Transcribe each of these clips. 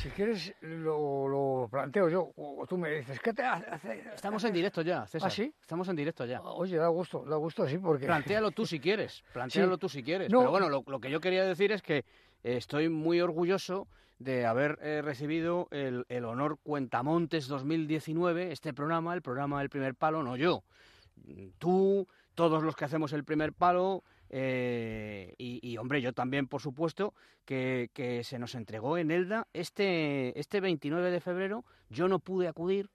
Si quieres, lo, lo planteo yo, o tú me dices, ¿qué te hace? Estamos en directo ya, César. ¿Ah, sí? Estamos en directo ya. Oye, da gusto, da gusto, sí, porque... Plantéalo tú si quieres, plantéalo tú si quieres. No. Pero bueno, lo, lo que yo quería decir es que eh, estoy muy orgulloso de haber eh, recibido el, el honor Cuentamontes 2019, este programa, el programa del primer palo, no yo. Tú, todos los que hacemos el primer palo, eh, y, hombre, yo también, por supuesto, que, que se nos entregó en Elda este, este 29 de febrero. Yo no pude acudir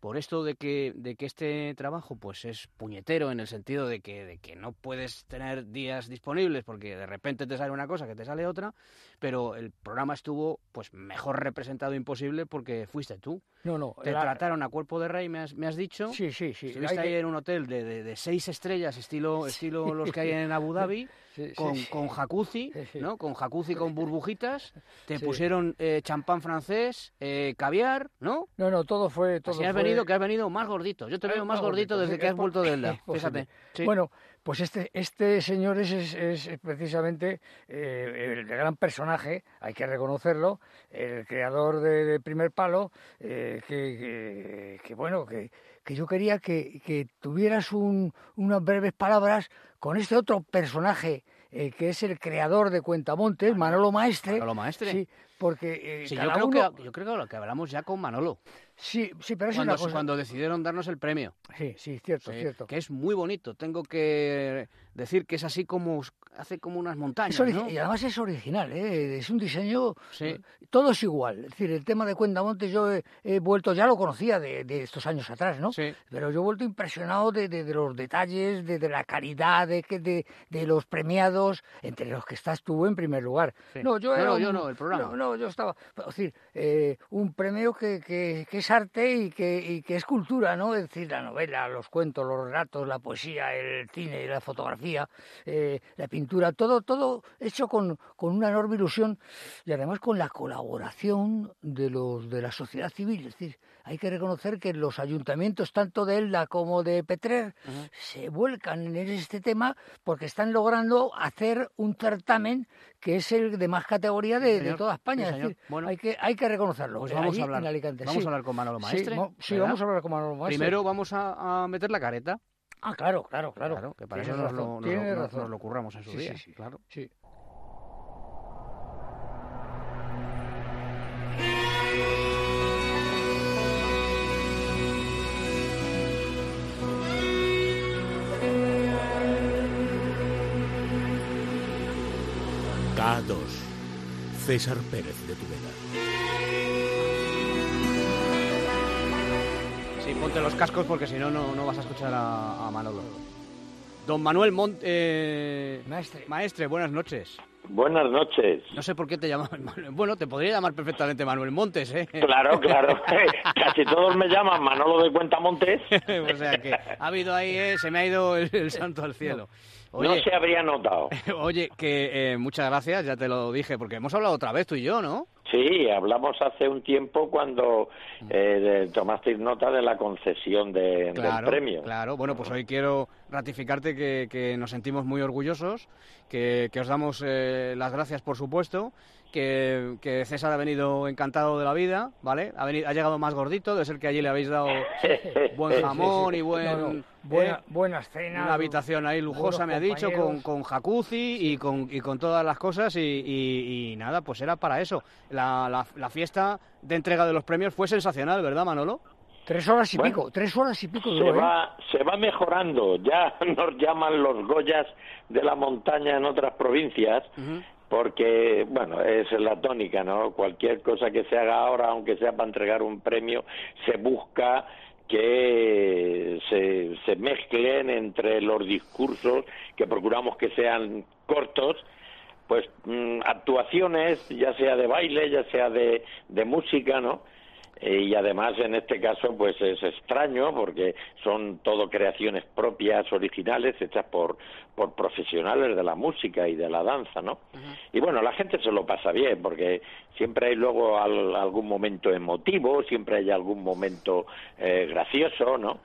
por esto de que, de que este trabajo pues es puñetero en el sentido de que, de que no puedes tener días disponibles porque de repente te sale una cosa que te sale otra, pero el programa estuvo pues mejor representado imposible porque fuiste tú. No, no. Te la- trataron a cuerpo de rey, me has, me has dicho. Sí, sí, sí. Estuviste ahí que- en un hotel de, de- de seis estrellas, estilo, estilo los que hay en Abu Dhabi, Sí, con, sí. con jacuzzi. ¿no? Con jacuzzi con burbujitas. Te pusieron eh, champán francés, eh, caviar, ¿no? No, no, todo fue... Todo Así fue- venido, que has venido más gordito. Yo te Eh, veo más más gordito gordito, desde que has vuelto de posible. Fíjate. Sí. Bueno, pues este, este señor es, es, es precisamente eh, el gran personaje, hay que reconocerlo, el creador de, de Primer Palo, eh, que, que- que, bueno, que, que yo quería que, que tuvieras un- unas breves palabras con este otro personaje eh, que es el creador de Cuentamontes, Manolo Maestre. Manolo Maestre. Sí, porque eh, yo creo, uno... que, yo creo que lo que hablamos ya con Manolo, Sí, sí, pero es cuando, una cosa... cuando decidieron darnos el premio. Sí, sí, cierto, Sí, cierto. Que es muy bonito. Tengo que decir que es así como hace como unas montañas, ¿no? Y además es original, ¿eh? es un diseño, Sí. todo es igual. Es decir, el tema de Cuentamontes yo he, he vuelto, ya lo conocía de, de estos años atrás, ¿no? Sí. Pero yo he vuelto impresionado de, de- de los detalles, de, la calidad, de, que- de, de los premiados, entre los que estás tú en primer lugar. Sí. No, yo No, era no, un- yo no, el programa. No, no, yo estaba, es decir, eh, un premio que, que, que es arte y que, y que es cultura, ¿no? Es decir, la novela, los cuentos, los relatos, la poesía, el cine, la fotografía, eh, la pintura, todo, todo hecho con, con una enorme ilusión y además con la colaboración de los de la sociedad civil. Es decir, hay que reconocer que los ayuntamientos, tanto de Elda como de Petrer, se vuelcan en este tema porque están logrando hacer un certamen que es el de más categoría de, de señor. toda España. Sí, Es señor. decir, Bueno. hay, que, hay que reconocerlo. Pues vamos a hablar, en Alicante. vamos sí. a hablar con Manolo Sí, Maestre. Sí, ¿verdad? vamos a hablar con Manolo Maestre. Primero vamos a, a meter la careta. Ah, claro, claro, claro. que para Tienes eso nos lo, razón, nos, lo- nos- nos lo curramos en su Sí, día. sí, sí. Claro. Sí. K2. César Pérez de Tudela. Sí, ponte los cascos porque si no, no no vas a escuchar a, a Manolo. Don Manuel Monte... eh, Maestre. Maestre, buenas noches. Buenas noches. No sé por qué te llamas Manuel. Bueno, te podría llamar perfectamente Manuel Montes, ¿eh? Claro, claro. Casi todos me llaman Manolo de Cuentamontes. o sea que ha habido ahí, eh, se me ha ido el, el santo al cielo. No se habría notado. oye, que eh, muchas gracias, ya te lo dije, porque hemos hablado otra vez tú y yo, ¿no? Sí, hablamos hace un tiempo cuando eh, tomasteis nota de la concesión de- del premio. Claro, bueno, pues hoy quiero ratificarte que, que nos sentimos muy orgullosos, que, que os damos eh, las gracias, por supuesto, que, que César ha venido encantado de la vida, ¿vale? Ha, venido, ha llegado más gordito, debe ser que allí le habéis dado buen jamón y buen... No, no, buena- eh, buenas cenas. una habitación ahí lujosa, me ha dicho, con, con jacuzzi y con, y con todas las cosas y, y- y nada, pues era para eso. La, la, la fiesta de entrega de los premios fue sensacional, ¿verdad, Manolo? Tres horas y Bueno, pico, tres horas y pico Se ¿eh? va, se va mejorando. Ya nos llaman los Goyas de la montaña en otras provincias. Porque, bueno, es la tónica, ¿no? Cualquier cosa que se haga ahora, aunque sea para entregar un premio, se busca que se, se mezclen entre los discursos, que procuramos que sean cortos, pues mm, actuaciones, ya sea de baile, ya sea de, de música, ¿no? Eh, y además en este caso pues es extraño porque son todo creaciones propias, originales, hechas por, por profesionales de la música y de la danza, ¿no? Y bueno, la gente se lo pasa bien porque siempre hay luego al- algún momento emotivo, siempre hay algún momento eh, gracioso, ¿no?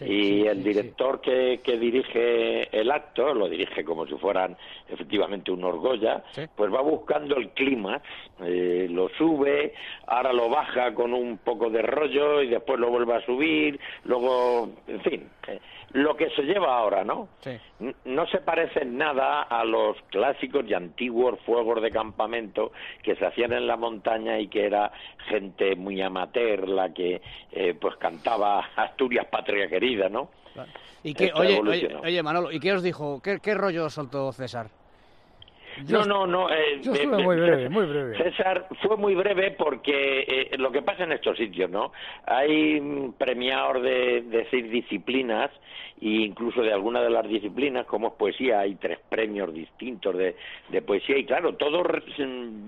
Y el director que, que, dirige el acto, lo dirige como si fueran efectivamente un Goya, pues va buscando el clima, eh, lo sube, ahora lo baja con un poco de rollo y después lo vuelve a subir, luego, en fin, eh, lo que se lleva ahora, ¿no? No se parece en nada a los clásicos y antiguos fuegos de campamento que se hacían en la montaña y que era gente muy amateur la que eh, pues cantaba Asturias patria querida, ¿no? Y que, oye, oye, Manolo, ¿y qué os dijo? ¿Qué, qué rollo soltó César? No, no, no. Eh, yo muy breve, muy breve. César fue muy breve porque eh, lo que pasa en estos sitios, ¿no? Hay premiados de, de seis disciplinas e incluso de alguna de las disciplinas, como es poesía, hay tres premios distintos de, de poesía y claro, todos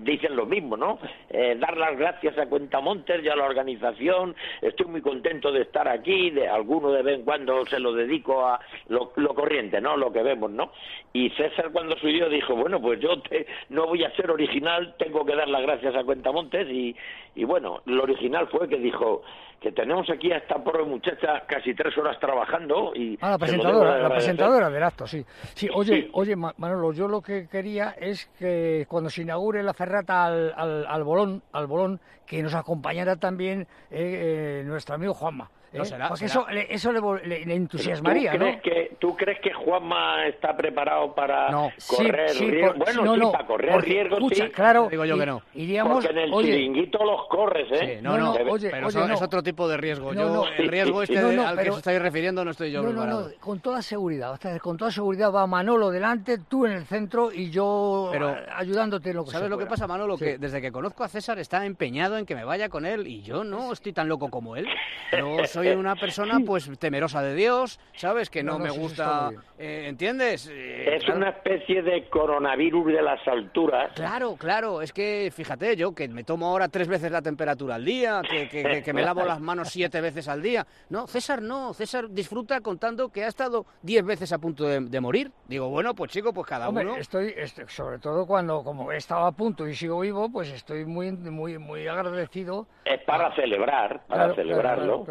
dicen lo mismo, ¿no? Eh, dar las gracias a Cuentamontes y a la organización, estoy muy contento de estar aquí, de alguno de vez en cuando se lo dedico a lo, lo corriente, ¿no? Lo que vemos, ¿no? Y César cuando subió dijo, bueno, pues yo te, no voy a ser original, tengo que dar las gracias a Cuentamontes y, y bueno, lo original fue que dijo que tenemos aquí a esta pobre muchacha casi tres horas trabajando y ah, la presentadora la presentadora del acto sí. Sí oye oye Manolo yo lo que quería es que cuando se inaugure la ferrata al, al, al bolón al bolón que nos acompañara también eh, eh, nuestro amigo Juanma ¿Eh? Porque eso, eso le, entusiasmaría, ¿tú crees Que, ¿Tú crees que Juanma está preparado para correr riesgo? bueno, sí, para correr riesgo, sí. Claro, digo yo que no. Iríamos, porque en el chiringuito los corres, ¿eh? no, no, oye, pero es otro tipo de riesgo. yo, el riesgo este al que os estáis refiriendo no estoy yo preparado. No, con toda seguridad. con toda seguridad va Manolo delante, tú en el centro y yo pero, ayudándote en lo que ¿Sabes lo que pasa, Manolo? Que desde que conozco a César está empeñado en que me vaya con él y yo no estoy tan loco como él. Yo soy soy una persona pues temerosa de Dios, ¿sabes? Que no, me gusta, eh, ¿entiendes? Eh, es una especie de coronavirus de las alturas. Claro, claro, es que fíjate yo que me tomo ahora tres veces la temperatura al día, que, que, me lavo las manos siete veces al día. No, César no, César disfruta contando que ha estado diez veces a punto de, morir. Digo, bueno, pues chico, pues cada uno. Estoy, estoy, sobre todo cuando como he estado a punto y sigo vivo, pues estoy muy, muy, muy agradecido. Es para celebrar, para celebrarlo.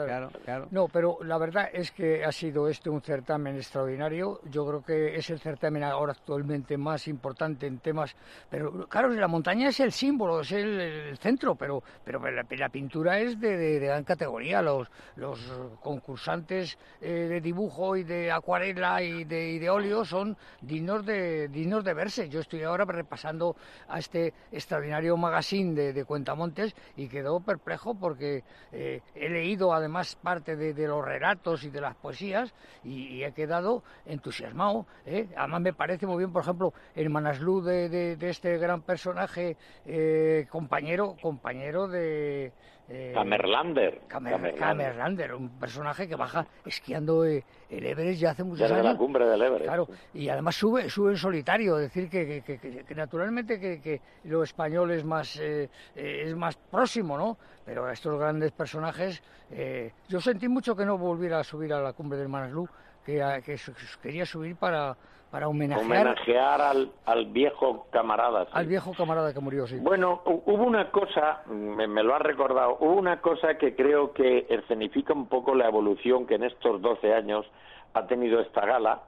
No, pero la verdad es que ha sido este un certamen extraordinario. Yo creo que es el certamen ahora actualmente más importante en temas. Pero claro, la montaña es el símbolo, es el, centro, pero, pero la, pintura es de, gran categoría. Los, los concursantes eh, de dibujo y de acuarela y de, de óleo son dignos de, dignos de verse. Yo estoy ahora repasando a este extraordinario magazine de, Cuentamontes y quedo perplejo porque eh, he leído además parte de, los relatos y de las poesías y, he quedado entusiasmado. ¿eh? Además me parece muy bien, por ejemplo, el Manaslu de, este gran personaje, eh, compañero, compañero de, eh, Camerlander. Camerlander. un personaje que baja esquiando eh, el Everest ya hace muchos años. la cumbre del Everest. Claro, y además sube, sube en solitario, es decir, que, que, naturalmente que, lo español es más, eh, es más próximo, ¿no? Pero estos grandes personajes, yo sentí mucho que no volviera a subir a la cumbre del Manaslu, que, que quería subir para para homenajear, al, al, viejo camarada. Al viejo camarada que murió, sí. Bueno, hubo una cosa, me, lo ha recordado, hubo una cosa que creo que escenifica un poco la evolución que en estos 12 años ha tenido esta gala,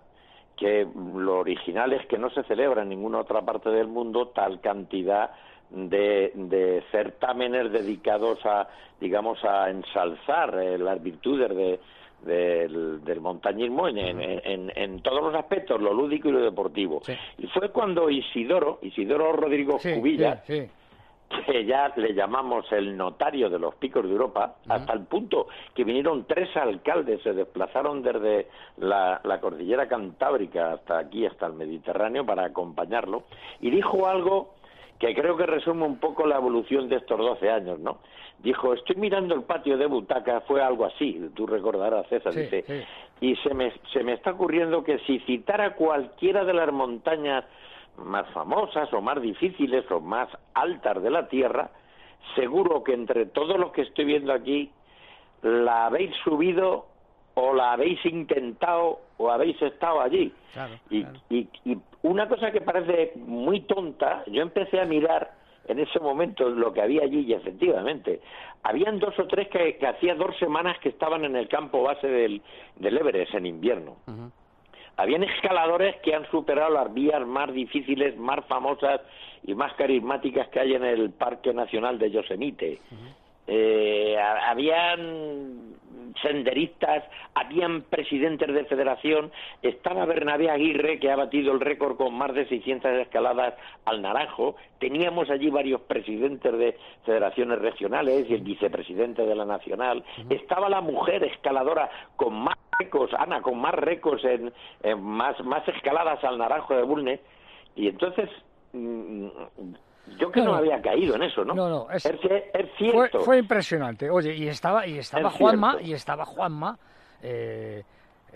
que lo original es que no se celebra en ninguna otra parte del mundo tal cantidad de, de certámenes dedicados a, digamos, a ensalzar eh, las virtudes de, del, montañismo en, en, en, todos los aspectos, lo lúdico y lo deportivo. Y fue cuando Isidoro, Isidoro Rodrigo Cubilla, que ya le llamamos el notario de los picos de Europa, hasta el punto que vinieron tres alcaldes, se desplazaron desde la, la, cordillera cantábrica hasta aquí, hasta el Mediterráneo, para acompañarlo, y dijo algo que creo que resume un poco la evolución de estos 12 años, ¿no? Dijo, estoy mirando el patio de Butaca, fue algo así, tú recordarás, César, dice, y se me, se me está ocurriendo que si citara cualquiera de las montañas más famosas o más difíciles o más altas de la Tierra, seguro que entre todos los que estoy viendo aquí, la habéis subido o la habéis intentado o habéis estado allí. y, y, una cosa que parece muy tonta, yo empecé a mirar en ese momento lo que había allí y efectivamente habían dos o tres que, hacía dos semanas que estaban en el campo base del, del Everest en invierno. Habían escaladores que han superado las vías más difíciles, más famosas y más carismáticas que hay en el Parque Nacional de Yosemite. Eh, habían senderistas, habían presidentes de federación, estaba Bernabé Aguirre, que ha batido el récord con más de 600 escaladas al Naranjo, teníamos allí varios presidentes de federaciones regionales y el vicepresidente de la Nacional, estaba la mujer escaladora con más récords, Ana, con más récords en, más, más escaladas al Naranjo de Bulnes, y entonces mm, yo que no, había caído en eso, ¿no? No, no, es, cierto. Fue, impresionante. Oye, y estaba, y estaba Juanma, y estaba Juanma. Eh,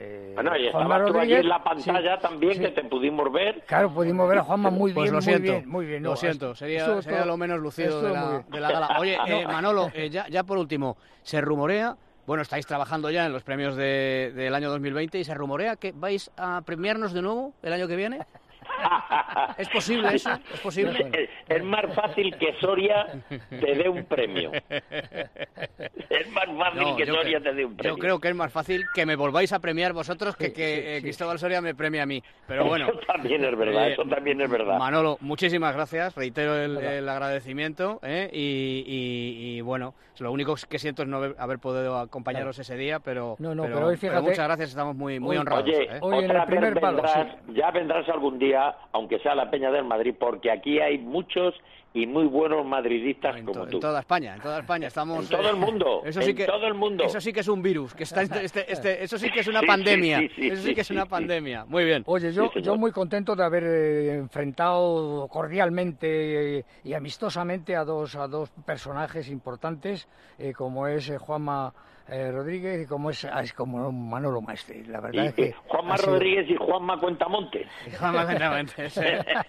eh, bueno, y estaba tú allí en la pantalla también que te pudimos ver. Claro, pudimos ver a Juanma muy pues bien, lo siento, muy bien, muy bien. lo siento, sería, sería lo menos lucido de la, de la, gala. Oye, eh, Manolo, eh, ya, ya por último, se rumorea bueno, estáis trabajando ya en los premios de, del año 2020 y se rumorea que vais a premiarnos de nuevo el año que viene. ¿Es posible eso? ¿Es posible? Es, más fácil que Soria te dé un premio. Es más fácil que Soria te dé un premio. Yo creo que es más fácil que me volváis a premiar vosotros que que eh, Cristóbal Soria me premie a mí. Pero bueno. Eso también es verdad, eh, eso también es verdad. Manolo, muchísimas gracias. Reitero el, agradecimiento. ¿eh? Y, bueno, lo único que siento es no haber, podido acompañaros ese día, pero, no, no, pero, hoy fíjate, muchas gracias, estamos muy, muy honrados. Oye, hoy en el primer vendrás, ya vendrás algún día aunque sea la Peña del Madrid, porque aquí hay muchos y muy buenos madridistas como tú. En toda España, en toda España estamos. En todo el mundo. Eso sí que, todo el mundo. Eso sí que es un virus, que está este, este, este eso sí que es una pandemia. eso sí que es una pandemia. Muy bien. Oye, yo, yo muy contento de haber eh, enfrentado cordialmente y amistosamente a dos a dos personajes importantes, eh, como es eh, Juanma eh, Rodríguez y como es, ah, es como Manolo Maestre. La verdad es que Juanma Rodríguez y Juanma Cuentamontes. Juanma Cuentamontes.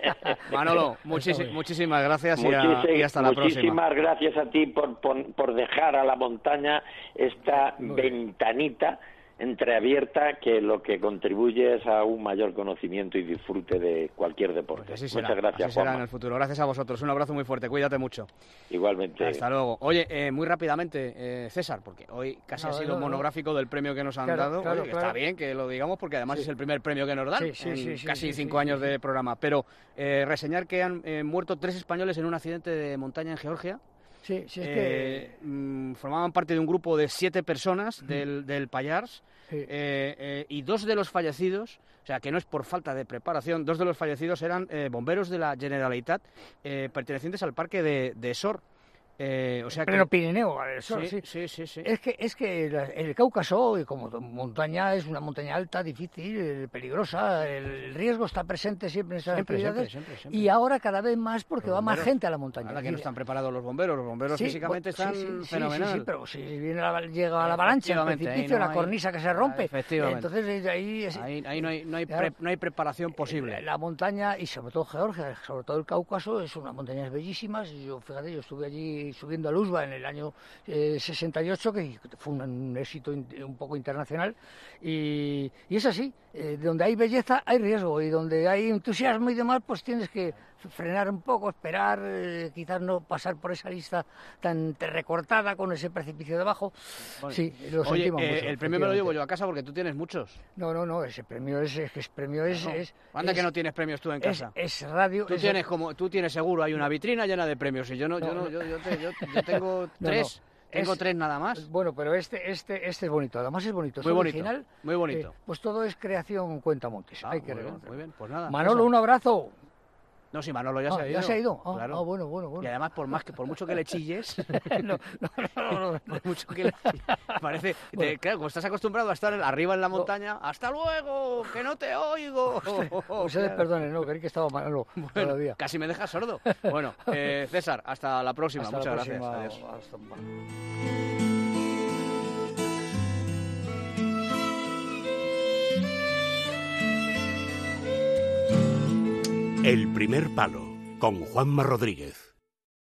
Manolo, muchísimas gracias y, hasta la próxima. Muchísimas gracias a ti por, por, dejar a la montaña esta ventanita entreabierta que lo que contribuye es a un mayor conocimiento y disfrute de cualquier deporte. Pues Muchas gracias, así será en el futuro. Gracias a vosotros. Un abrazo muy fuerte. Cuídate mucho. Igualmente. Hasta luego. Oye, eh, muy rápidamente, eh, César, porque hoy casi ha sido monográfico del premio que nos han dado. Está bien que lo digamos porque además es el primer premio que nos dan en casi cinco años de programa. Pero eh, reseñar que han muerto tres españoles en un accidente de montaña en Georgia. Sí, sí, es que... Mm, formaban parte de un grupo de siete personas del, del Payars eh, eh, y dos de los fallecidos, o sea que no es por falta de preparación, dos de los fallecidos eran eh, bomberos de la Generalitat pertenecientes al parque de, de Sor. Eh, o sea Pero Pirineo, sí, sí. Sí, sí, Es que, es que el Cáucaso, como montaña, es una montaña alta, difícil, eh, peligrosa, el riesgo está presente siempre en esas actividades y ahora cada vez más porque va más gente a la montaña. Ahora que no están preparados los bomberos, los bomberos físicamente están fenomenal. Sí, pero si viene llega a la avalancha, el precipicio, la cornisa que se rompe, efectivamente. entonces ahí... ahí, no, hay, no, hay no hay preparación posible. La montaña, y sobre todo Georgia, sobre todo el Cáucaso, es una montaña bellísimas, yo, fíjate, yo estuve allí subiendo a Luzba en el año 68, eh, que fue un, éxito un poco internacional. Y, es así, eh, donde hay belleza hay riesgo y donde hay entusiasmo y demás, pues tienes que frenar un poco, esperar, eh, quizás no pasar por esa lista tan recortada con ese precipicio debajo. sí, lo oye, el premio me lo llevo yo a casa porque tú tienes muchos. No, no, no, ese premio es, es premio es, es Anda que no tienes premios tú en casa. Es, radio. Tú tienes como, tú tienes seguro, hay una vitrina llena de premios y yo no, yo no, yo, yo, yo tengo tres. Tengo tres nada más. Bueno, pero este, este, este es bonito. Además es bonito. Muy bonito. Original, muy bonito. Eh, pues todo es creación cuenta montes. Ah, Hay que muy, bien, muy bien, pues nada. Manolo, un abrazo. No, sí, Manolo ya se ha ido. Ya se ha ido. Ah, claro. ah, bueno, bueno, bueno. Y además, por más que por mucho que le chilles, no, no, no, por mucho que le parece, claro, como estás acostumbrado a estar arriba en la montaña, hasta luego, que no te oigo. Ustedes perdonen, no, creí que estaba Manolo todavía. Casi me dejas sordo. Bueno, eh, César, hasta la próxima. Muchas gracias. Adiós. El primer palo con Juanma Rodríguez.